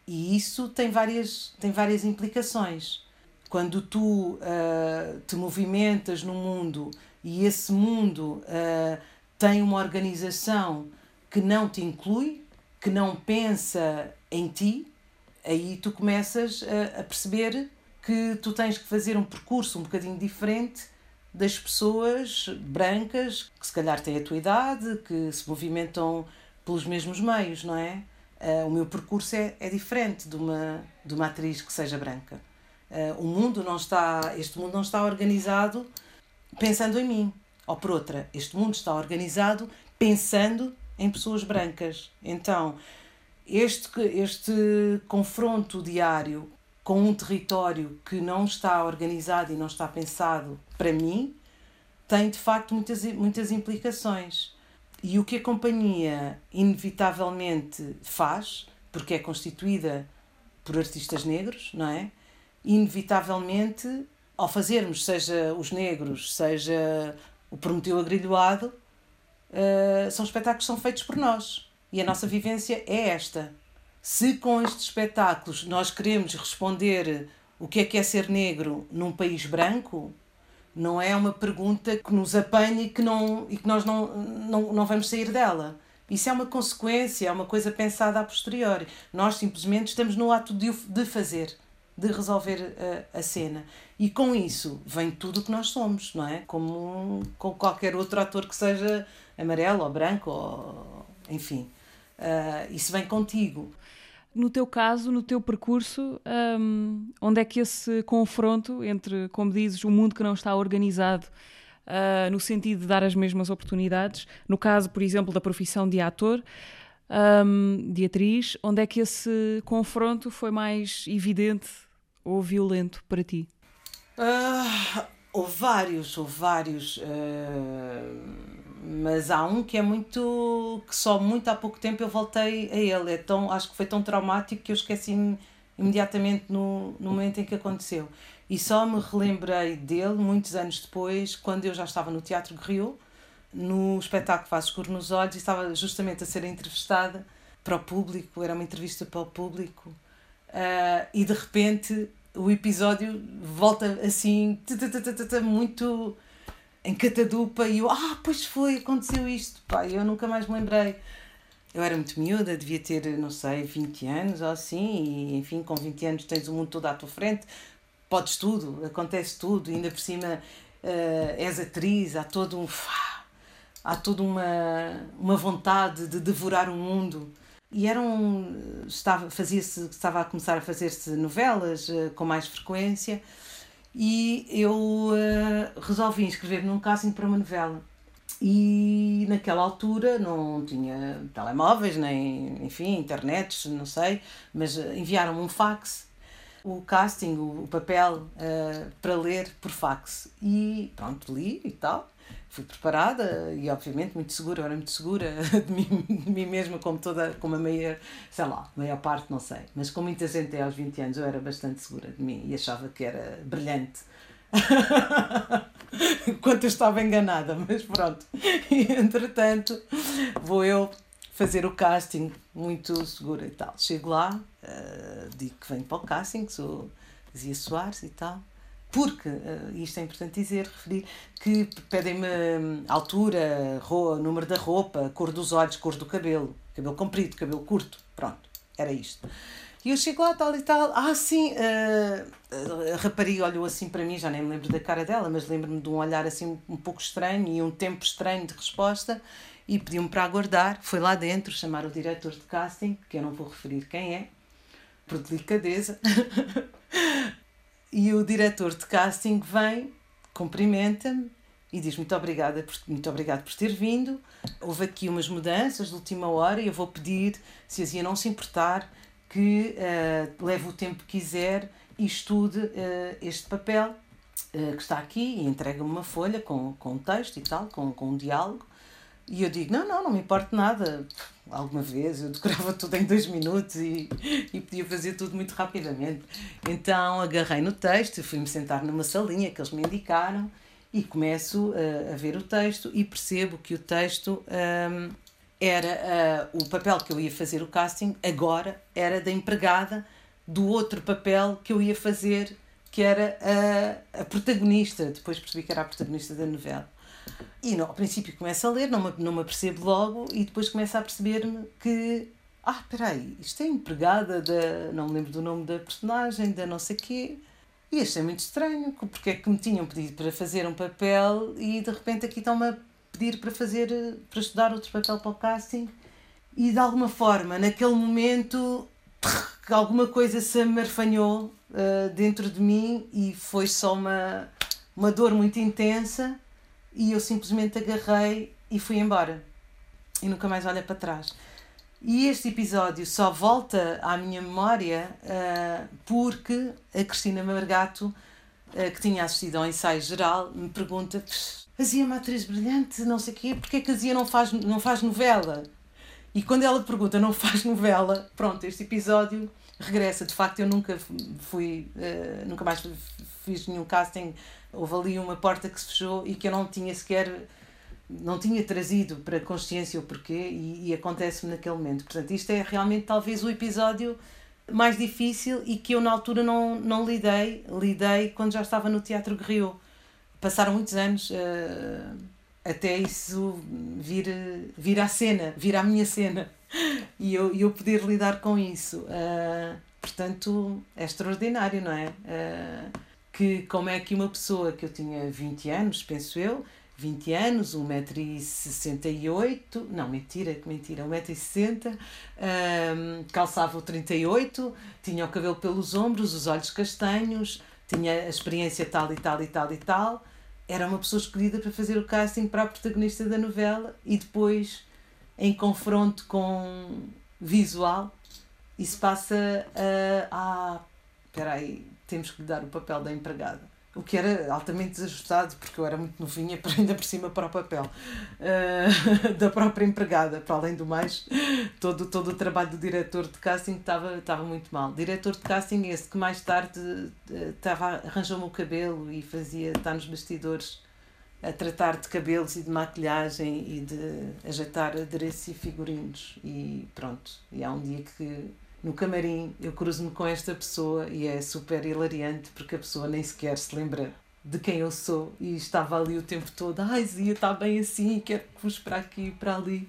E isso tem várias, tem várias implicações. Quando tu uh, te movimentas no mundo e esse mundo uh, tem uma organização que não te inclui, que não pensa em ti, aí tu começas a, a perceber que tu tens que fazer um percurso um bocadinho diferente das pessoas brancas que se calhar têm a tua idade, que se movimentam pelos mesmos meios, não é? Uh, o meu percurso é, é diferente de uma, de uma atriz que seja branca. Uh, o mundo não está, este mundo não está organizado pensando em mim. Ou por outra, este mundo está organizado pensando em pessoas brancas. Então, este, este confronto diário com um território que não está organizado e não está pensado para mim tem de facto muitas, muitas implicações. E o que a companhia inevitavelmente faz, porque é constituída por artistas negros, não é? Inevitavelmente, ao fazermos, seja os negros, seja o Prometeu Agrilhoado, uh, são espetáculos que são feitos por nós. E a nossa vivência é esta. Se com estes espetáculos nós queremos responder o que é que é ser negro num país branco, não é uma pergunta que nos apanhe e que, não, e que nós não, não, não vamos sair dela. Isso é uma consequência, é uma coisa pensada a posteriori. Nós simplesmente estamos no ato de, de fazer, de resolver a, a cena. E com isso vem tudo o que nós somos, não é? Como com qualquer outro ator que seja amarelo ou branco, ou, enfim. Uh, isso vem contigo no teu caso, no teu percurso, um, onde é que esse confronto entre, como dizes, o mundo que não está organizado, uh, no sentido de dar as mesmas oportunidades, no caso, por exemplo, da profissão de ator, um, de atriz, onde é que esse confronto foi mais evidente ou violento para ti? Uh, houve vários, houve vários. Uh mas há um que é muito que só muito há pouco tempo eu voltei a ele. É tão acho que foi tão traumático que eu esqueci-me imediatamente no, no momento em que aconteceu. E só me relembrei dele muitos anos depois quando eu já estava no Teatro Griot no espetáculo Faz Escuro nos Olhos e estava justamente a ser entrevistada para o público era uma entrevista para o público. Uh, e de repente o episódio volta assim muito em Catadupa e eu, ah, pois foi, aconteceu isto, pá, eu nunca mais me lembrei. Eu era muito miúda, devia ter, não sei, 20 anos ou assim, e enfim, com 20 anos tens o mundo todo à tua frente, podes tudo, acontece tudo, ainda por cima uh, és atriz, há todo um. há toda uma, uma vontade de devorar o mundo. E eram. Estava, fazia-se, estava a começar a fazer-se novelas uh, com mais frequência e eu uh, resolvi inscrever-me num casting para uma novela. E naquela altura não tinha telemóveis, nem, enfim, internets, não sei, mas enviaram-me um fax o casting, o, o papel uh, para ler por fax. E pronto, li e tal. Fui preparada e, obviamente, muito segura. Era muito segura de mim, de mim mesma, como toda, como a maior, sei lá, maior parte, não sei. Mas com muita gente aos 20 anos eu era bastante segura de mim e achava que era brilhante. Enquanto eu estava enganada, mas pronto. E, entretanto, vou eu fazer o casting muito segura e tal. Chego lá, uh, digo que venho para o casting, que sou Zia Soares e tal. Porque, uh, isto é importante dizer, referir, que pedem-me hum, altura, número da roupa, cor dos olhos, cor do cabelo, cabelo comprido, cabelo curto, pronto, era isto. E eu chego lá, tal e tal, ah, sim, uh, a rapariga olhou assim para mim, já nem me lembro da cara dela, mas lembro-me de um olhar assim um pouco estranho e um tempo estranho de resposta e pediu-me para aguardar. Foi lá dentro chamar o diretor de casting, que eu não vou referir quem é, por delicadeza. e o diretor de casting vem, cumprimenta-me e diz muito obrigada por, muito obrigado por ter vindo. Houve aqui umas mudanças de última hora e eu vou pedir, se a Zia não se importar, que uh, leve o tempo que quiser e estude uh, este papel uh, que está aqui e entrega-me uma folha com, com texto e tal, com, com um diálogo. E eu digo: não, não, não me importa nada. Alguma vez eu decorava tudo em dois minutos e, e podia fazer tudo muito rapidamente. Então agarrei no texto, fui-me sentar numa salinha que eles me indicaram e começo a, a ver o texto e percebo que o texto um, era uh, o papel que eu ia fazer o casting, agora era da empregada do outro papel que eu ia fazer, que era a, a protagonista. Depois percebi que era a protagonista da novela. E não, ao princípio começo a ler, não me, não me apercebo logo, e depois começo a perceber-me que. Ah, espera aí, isto é empregada da. Não me lembro do nome da personagem, da não sei quê. E achei muito estranho, porque é que me tinham pedido para fazer um papel e de repente aqui estão-me a pedir para fazer. para estudar outro papel para o casting. E de alguma forma, naquele momento, alguma coisa se amarfanhou uh, dentro de mim e foi só uma, uma dor muito intensa e eu simplesmente agarrei e fui embora. E nunca mais olha para trás. E este episódio só volta à minha memória uh, porque a Cristina Margato, uh, que tinha assistido ao ensaio geral, me pergunta: a Zia é uma atriz brilhante, não sei o quê, porque é que a Zia não faz, não faz novela? E quando ela pergunta, não faz novela, pronto, este episódio regressa. De facto, eu nunca fui, uh, nunca mais fiz nenhum casting houve ali uma porta que se fechou e que eu não tinha sequer não tinha trazido para consciência o porquê e, e acontece-me naquele momento. Portanto, isto é realmente talvez o episódio mais difícil e que eu na altura não, não lidei, lidei quando já estava no Teatro Guerreiro. Passaram muitos anos uh, até isso vir, vir à cena, vir à minha cena e eu, eu poder lidar com isso. Uh, portanto, é extraordinário, não é? Uh, que como é que uma pessoa que eu tinha 20 anos, penso eu, 20 anos, 1,68m, não, mentira, que mentira, 1,60m, um, calçava o 38, tinha o cabelo pelos ombros, os olhos castanhos, tinha a experiência tal e tal e tal e tal. Era uma pessoa escolhida para fazer o casting para a protagonista da novela e depois, em confronto com visual, isso passa a. Ah, espera aí, temos que lhe dar o papel da empregada. O que era altamente desajustado, porque eu era muito novinha, para ainda por cima para o papel uh, da própria empregada. Para além do mais, todo, todo o trabalho do diretor de casting estava, estava muito mal. Diretor de casting, esse que mais tarde estava, arranjou-me o cabelo e fazia, está nos bastidores a tratar de cabelos e de maquilhagem e de ajeitar adereços e figurinos. E pronto, e há um dia que no camarim eu cruzo-me com esta pessoa e é super hilariante porque a pessoa nem sequer se lembra de quem eu sou e estava ali o tempo todo, ai Zia, está bem assim, quero que vos para aqui e para ali.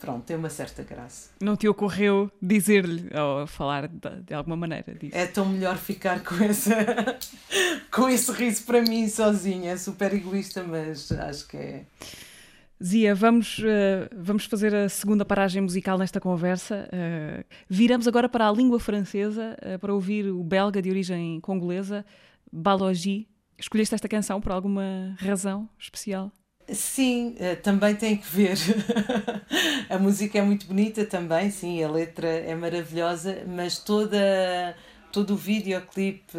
Pronto, tem uma certa graça. Não te ocorreu dizer-lhe ou falar de, de, alguma maneira disso? É tão melhor ficar com, essa, com esse riso para mim sozinha. É super egoísta, mas acho que é. Zia, vamos, uh, vamos fazer a segunda paragem musical nesta conversa. Uh, viramos agora para a língua francesa uh, para ouvir o belga de origem congolesa, Balogi. Escolheste esta canção por alguma razão especial? Sim, também tem que ver. a música é muito bonita também, sim, a letra é maravilhosa, mas toda todo o videoclipe,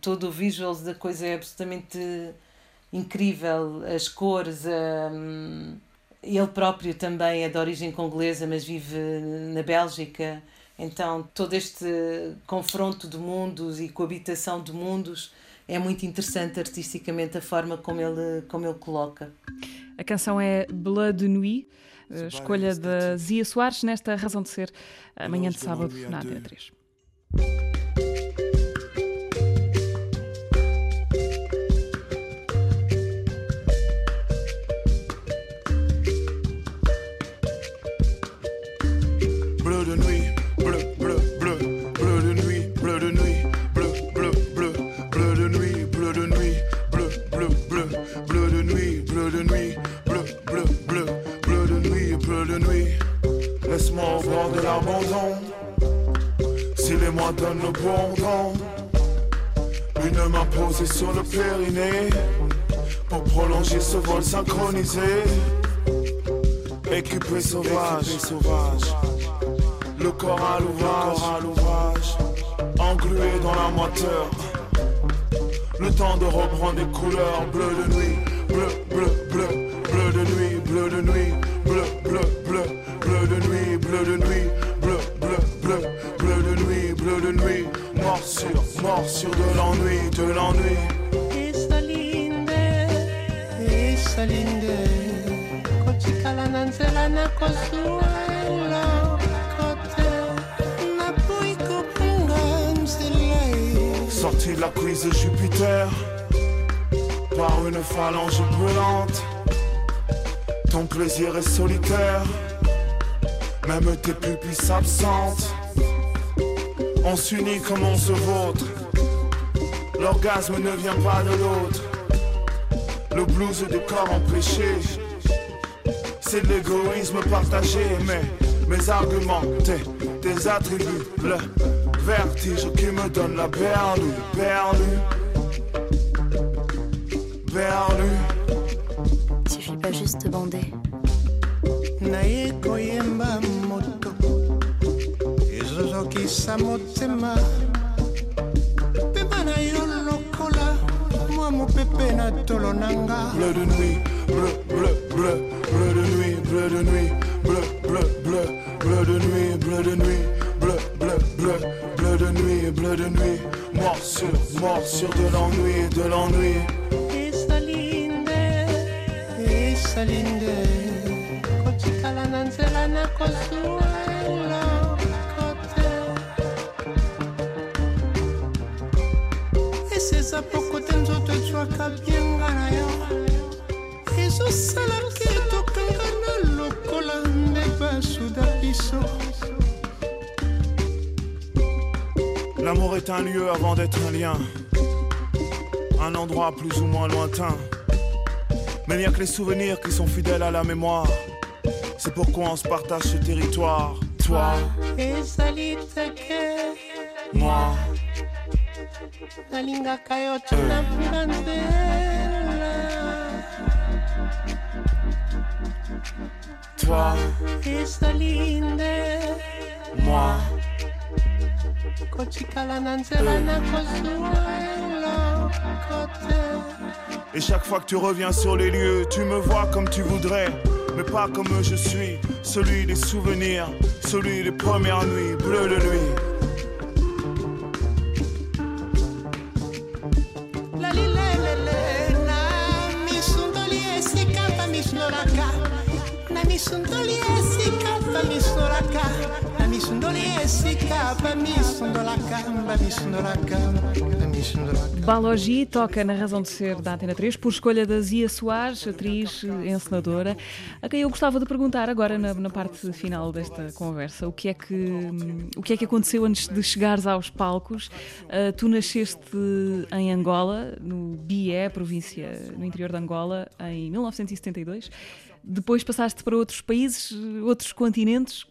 todo o visual da coisa é absolutamente incrível. As cores, um, ele próprio também é de origem congolesa, mas vive na Bélgica. Então, todo este confronto de mundos e coabitação de mundos é muito interessante artisticamente a forma como ele, como ele coloca. A canção é Blood de Nuit, escolha da Zia Soares nesta Razão de Ser, amanhã de sábado na Antena 3. donne le bon vent. Une main posée sur le périnée pour prolonger ce vol synchronisé. Équipé sauvage, sauvage. Le corps à l'ouvrage, englué dans la moiteur. Le temps de reprendre des couleurs bleu de nuit, bleu, bleu, bleu, bleu de nuit, bleu de nuit, bleu, bleu, bleu, bleu de nuit, bleu de nuit. Morsure, morsure de l'ennui, de l'ennui. sorti de la cuisse de Jupiter par une phalange brûlante. Ton plaisir est solitaire même tes pupilles s'absentent on s'unit comme on se vautre. L'orgasme ne vient pas de l'autre. Le blues des corps empêchés. C'est de l'égoïsme partagé. Mais mes arguments, tes, tes attributs, le vertige qui me donne la berlue, berlue, berlue. Suffit pas juste de bander. Motema. Na yo lokola. Mwa mopepe na tolo na nga. Bleu de nuit bleu bleu bleu. Bleu de nuit bleu de nuit. Bleu bleu bleu. Bleu de nuit bleu de nuit. Bleu bleu bleu. Bleu de nuit bleu de nuit. Morsure morsure de l'ennui de l'ennui. Esalinde esalinde kotikala na nzela na kosuela eza poko te nzoto etwaka bienga na yo ezosalaki tokangana lokola nde basuda biso L'amour est un lieu avant d'être un lien, un endroit plus ou moins lointain. Mais il n'y a que les souvenirs qui sont fidèles à la mémoire. C'est pourquoi on se partage ce territoire. Toi, moi, nalingaka yo mpuna nzela toi. Ezali nde moi kotikala na nzela Et chaque fois que tu reviens sur les lieux, tu me vois comme tu voudrais, mais pas comme je suis. Celui des souvenirs, celui des premières nuits, bleu de nuit. Balogi toca na Razão de Ser da Antena 3 por escolha da Zia Soares, atriz, encenadora, a quem eu gostava de perguntar agora na, na, parte final desta conversa o que é que o que é que aconteceu antes de chegares aos palcos. Uh, tu nasceste em Angola, no Bié, província no interior de Angola, em 1972 depois passaste para outros países, outros continentes.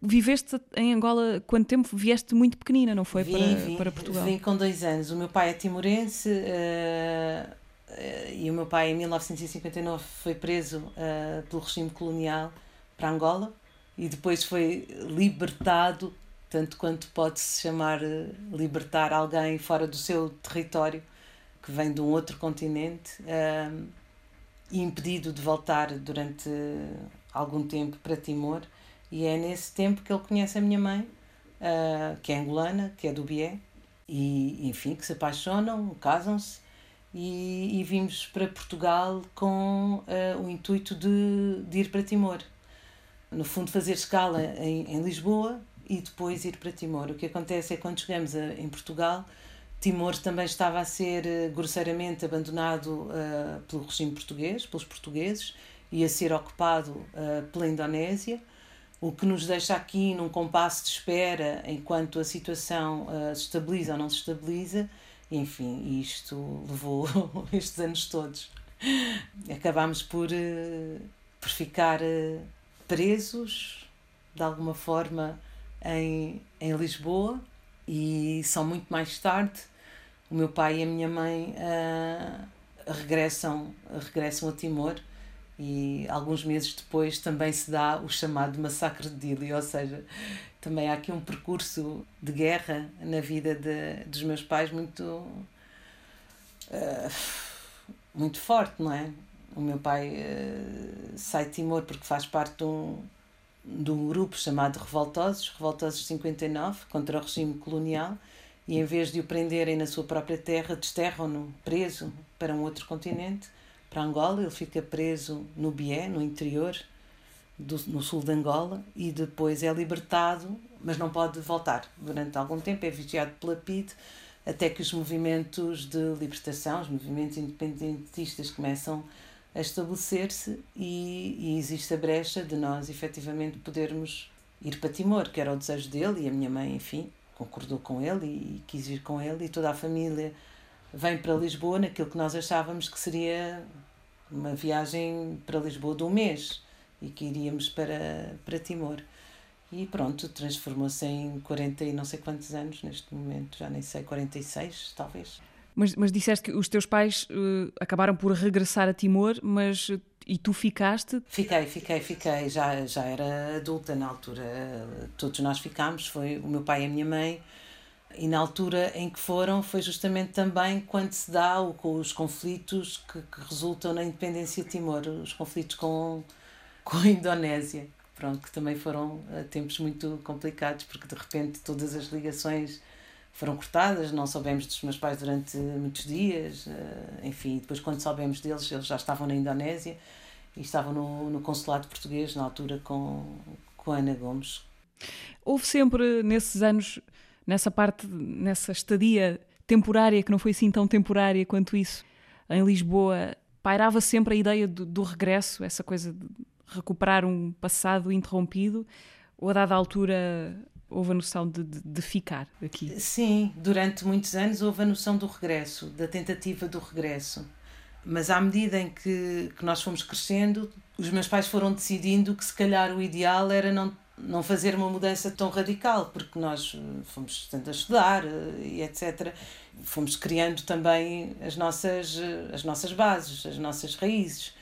Viveste em Angola quanto tempo? Vieste muito pequenina, não foi? Vim, para, vim, para Portugal? Vim com dois anos. O meu pai é timorense uh, e o meu pai, em 1959, foi preso uh, pelo regime colonial para Angola e depois foi libertado tanto quanto pode-se chamar libertar alguém fora do seu território, que vem de um outro continente, impedido de voltar durante algum tempo para Timor. E é nesse tempo que ele conhece a minha mãe, uh, que é angolana, que é do Bié, e enfim, que se apaixonam, casam-se e, e vimos para Portugal com uh, o intuito de, de, ir para Timor. No fundo, fazer escala em, em, Lisboa e depois ir para Timor. O que acontece é que quando chegamos a, em Portugal, Timor também estava a ser uh, grosseiramente abandonado uh, pelo regime português, pelos portugueses, e a ser ocupado pela Indonésia o que nos deixa aqui num compasso de espera enquanto a situação uh, se estabiliza ou não se estabiliza enfim, isto levou estes anos todos. Acabámos por, eh, por ficar eh, presos, de alguma forma, em, em Lisboa e só muito mais tarde o meu pai e a minha mãe uh, regressam, regressam a Timor e alguns meses depois também se dá o chamado massacre de Dili, ou seja, também há aqui um percurso de guerra na vida de, dos meus pais muito uh, muito forte, não é? O meu pai uh, sai de Timor porque faz parte de um, de um grupo chamado Revoltosos, Revoltosos 59, contra o regime colonial, e em vez de o prenderem na sua própria terra, desterram-no preso para um outro continente, para Angola. Ele fica preso no Bié, no interior do, no sul de Angola e depois é libertado, mas não pode voltar. Durante algum tempo é vigiado pela PID até que os movimentos de libertação, os movimentos independentistas começam a estabelecer-se e, e, existe a brecha de nós efetivamente podermos ir para Timor, que era o desejo dele e a minha mãe, enfim, concordou com ele e, quis ir com ele e toda a família vem para Lisboa naquilo que nós achávamos que seria uma viagem para Lisboa de um mês e que iríamos para, para Timor. E pronto, transformou-se em 40 e não sei quantos anos neste momento, já nem sei, 46 talvez. Mas, mas disseste que os teus pais uh, acabaram por regressar a Timor, mas e tu ficaste? Fiquei, fiquei, fiquei. Já, já era adulta na altura. Todos nós ficámos, foi o meu pai e a minha mãe. E na altura em que foram, foi justamente também quando se dá o, os conflitos que, que resultam na independência de Timor, os conflitos com, com a Indonésia. Pronto, que também foram uh, tempos muito complicados, porque de repente todas as ligações foram cortadas, não soubemos dos meus pais durante muitos dias, uh, enfim, depois quando soubemos deles, eles já estavam na Indonésia e estavam no, no consulado português, na altura com, com a Ana Gomes. Houve sempre, nesses anos, nessa parte, nessa estadia temporária, que não foi assim tão temporária quanto isso, em Lisboa, pairava sempre a ideia do, do regresso, essa coisa de recuperar um passado interrompido, ou a dada altura houve a noção de, de, de, ficar aqui? Sim, durante muitos anos houve a noção do regresso, da tentativa do regresso. Mas à medida em que, que nós fomos crescendo, os meus pais foram decidindo que se calhar o ideal era não, não fazer uma mudança tão radical, porque nós fomos tentando estudar eh, e etc. Fomos criando também as nossas, as nossas bases, as nossas raízes.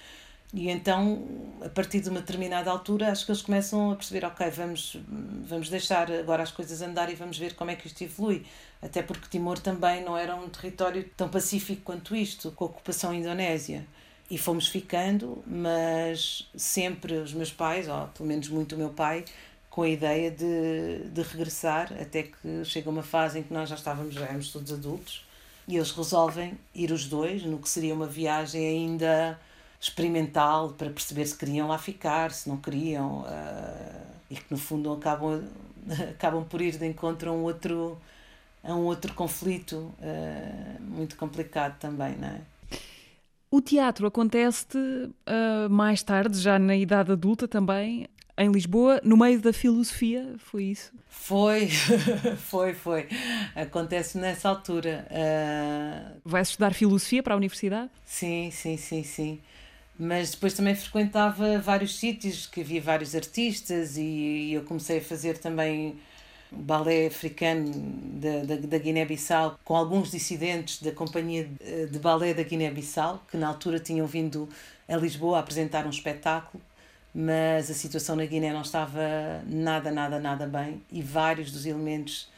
E então, a partir de uma determinada altura, acho que eles começam a perceber: ok, vamos, vamos deixar agora as coisas andar e vamos ver como é que isto evolui. Até porque Timor também não era um território tão pacífico quanto isto, com a ocupação indonésia. E fomos ficando, mas sempre os meus pais, ou pelo menos muito o meu pai, com a ideia de, de regressar, até que chega uma fase em que nós já estávamos, já éramos todos adultos, e eles resolvem ir os dois, no que seria uma viagem ainda experimental para perceber se queriam lá ficar, se não queriam, uh, e que no fundo acabam, acabam por ir de encontro a um outro, a um outro conflito uh, muito complicado também, não é? O teatro acontece uh, mais tarde, já na idade adulta também, em Lisboa, no meio da filosofia, foi isso? Foi, foi, foi. Acontece nessa altura. Uh... Vai estudar filosofia para a universidade? Sim, sim, sim, sim mas depois também frequentava vários sítios que havia vários artistas e eu comecei a fazer também balé africano da, da, da Guiné-Bissau com alguns dissidentes da companhia de balé da Guiné-Bissau que na altura tinham vindo a Lisboa apresentar um espetáculo mas a situação na Guiné não estava nada, nada, nada bem e vários dos elementos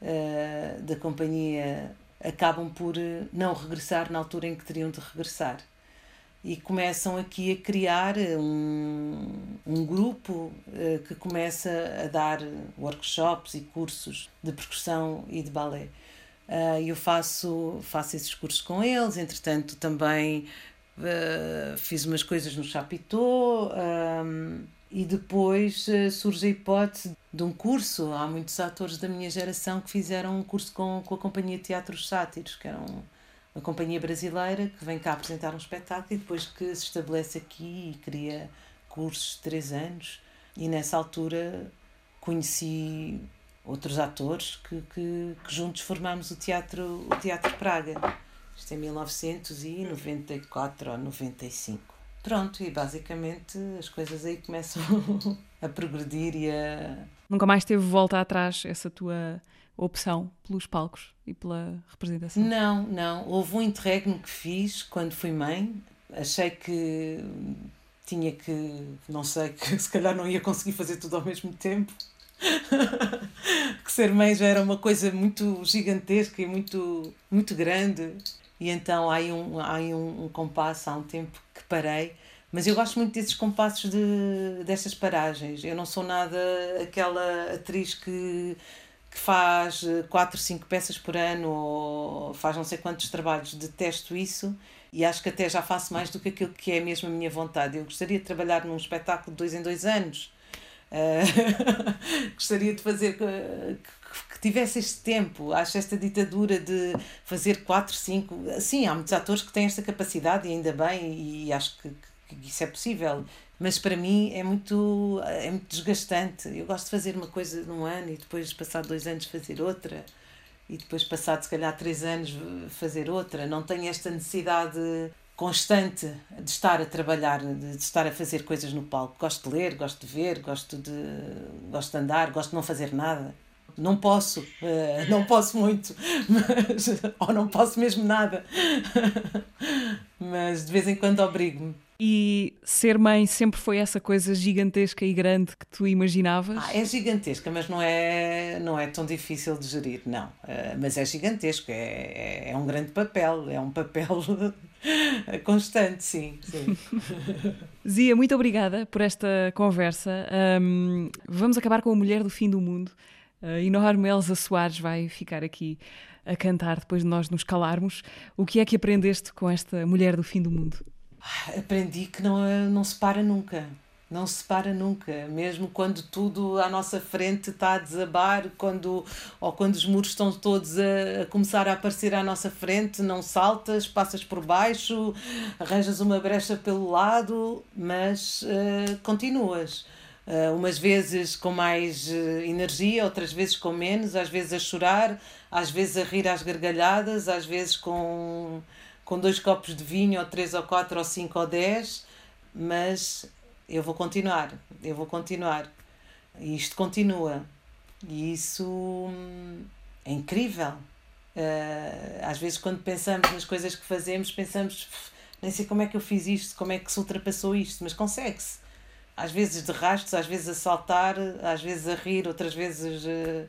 uh, da companhia acabam por eh, não regressar na altura em que teriam de regressar. E começam aqui a criar um, um grupo uh, que começa a dar workshops e cursos de percussão e de balé. Uh, eu faço, faço esses cursos com eles, entretanto também uh, fiz umas coisas no Chapitão um, e depois surge a hipótese de um curso. Há muitos atores da minha geração que fizeram um curso com, com a Companhia Teatros Sátiros, que era um, uma companhia brasileira que vem cá apresentar um espetáculo e depois que se estabelece aqui e cria cursos de três anos. E nessa altura conheci outros atores que, que, que juntos formámos o Teatro, o teatro Praga. Isto é 1994 ou 95. Pronto, e basicamente as coisas aí começam a progredir e a. Nunca mais teve volta atrás essa tua opção pelos palcos e pela representação? Não, não. Houve um interregno que fiz quando fui mãe. Achei que tinha que, não sei, que se calhar não ia conseguir fazer tudo ao mesmo tempo. que ser mãe já era uma coisa muito gigantesca e muito, muito grande. E então há aí um, há aí um, um compasso, há um tempo que parei. Mas eu gosto muito desses compassos de, destas paragens. Eu não sou nada aquela atriz que, que faz quatro, cinco peças por ano ou faz não sei quantos trabalhos. Detesto isso e acho que até já faço mais do que aquilo que é mesmo a minha vontade. Eu gostaria de trabalhar num espetáculo de dois em dois anos Uh, gostaria de fazer que, que, tivesse este tempo. Acho esta ditadura de fazer quatro, cinco. Sim, há muitos atores que têm esta capacidade e ainda bem, e acho que, que isso é possível. Mas para mim é muito, é muito desgastante. Eu gosto de fazer uma coisa num ano e depois, passar dois anos, fazer outra. E depois, passado se calhar três anos, fazer outra. Não tenho esta necessidade constante de estar a trabalhar, de, estar a fazer coisas no palco. Gosto de ler, gosto de ver, gosto de, gosto de andar, gosto de não fazer nada. Não posso, uh, não posso muito, mas, ou não posso mesmo nada. mas de vez em quando obrigo-me. E ser mãe sempre foi essa coisa gigantesca e grande que tu imaginavas? Ah, é gigantesca, mas não é, não é tão difícil de gerir, não. Uh, mas é gigantesco, é, é, é, um grande papel, é um papel constante, sim. sim. Zia, muito obrigada por esta conversa. Um, vamos acabar com a mulher do fim do mundo. A enorme Elsa Soares vai ficar aqui a cantar depois de nós nos calarmos. O que é que aprendeste com esta mulher do fim do mundo? aprendi que não, não se para nunca. Não se para nunca, mesmo quando tudo à nossa frente está a desabar, quando, ou quando os muros estão todos a, a começar a aparecer à nossa frente, não saltas, passas por baixo, arranjas uma brecha pelo lado, mas uh, continuas. Uh, umas vezes com mais uh, energia, outras vezes com menos, às vezes a chorar, às vezes a rir às gargalhadas, às vezes com com dois copos de vinho, ou três, ou quatro, ou cinco, ou dez, mas eu vou continuar, eu vou continuar. E isto continua. E isso hum, é incrível. Uh, às vezes, quando pensamos nas coisas que fazemos, pensamos, nem sei como é que eu fiz isto, como é que se ultrapassou isto, mas consegue-se. Às vezes de rastros, às vezes a saltar, às vezes a rir, outras vezes uh,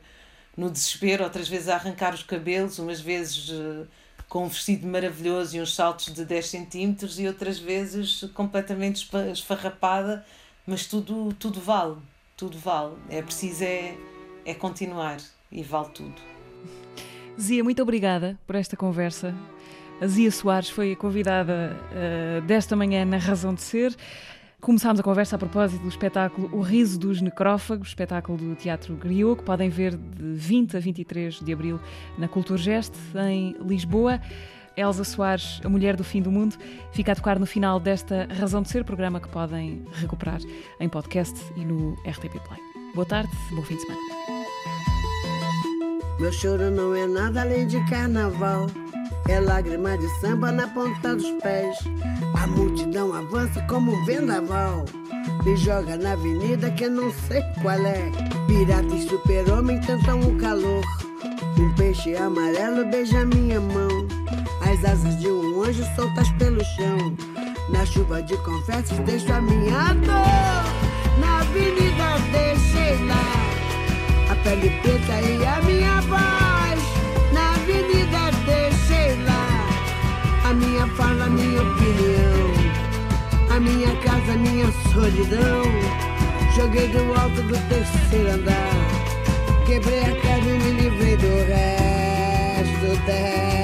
no desespero, outras vezes a arrancar os cabelos, umas vezes. Uh, com um vestido maravilhoso e uns saltos de 10 centímetros e outras vezes completamente esfarrapada, mas tudo, tudo vale, tudo vale. É preciso é, é continuar e vale tudo. Zia, muito obrigada por esta conversa. A Zia Soares foi a convidada uh, desta manhã na Razão de Ser. Começámos a conversa a propósito do espetáculo O Riso dos Necrófagos, espetáculo do Teatro Griot, que podem ver de 20 a 23 de abril na Culturgest, em Lisboa. Elsa Soares, a mulher do fim do mundo, fica a tocar no final desta Razão de Ser, programa que podem recuperar em podcast e no RTP Play. Boa tarde, bom fim de semana. Meu choro não é nada além de carnaval. É lágrima de samba na ponta dos pés. A multidão avança como um vendaval. Me joga na avenida que não sei qual é. Pirata e super-homem tentam o calor. Um peixe amarelo beija minha mão. As asas de um anjo soltas pelo chão. Na chuva de confesso deixo a minha dor. Na avenida deixei lá a pele preta e a minha voz. Minha fala, a minha opinião. A minha casa, minha solidão. Joguei do alto do terceiro andar. Quebrei a casa e me livrei do resto.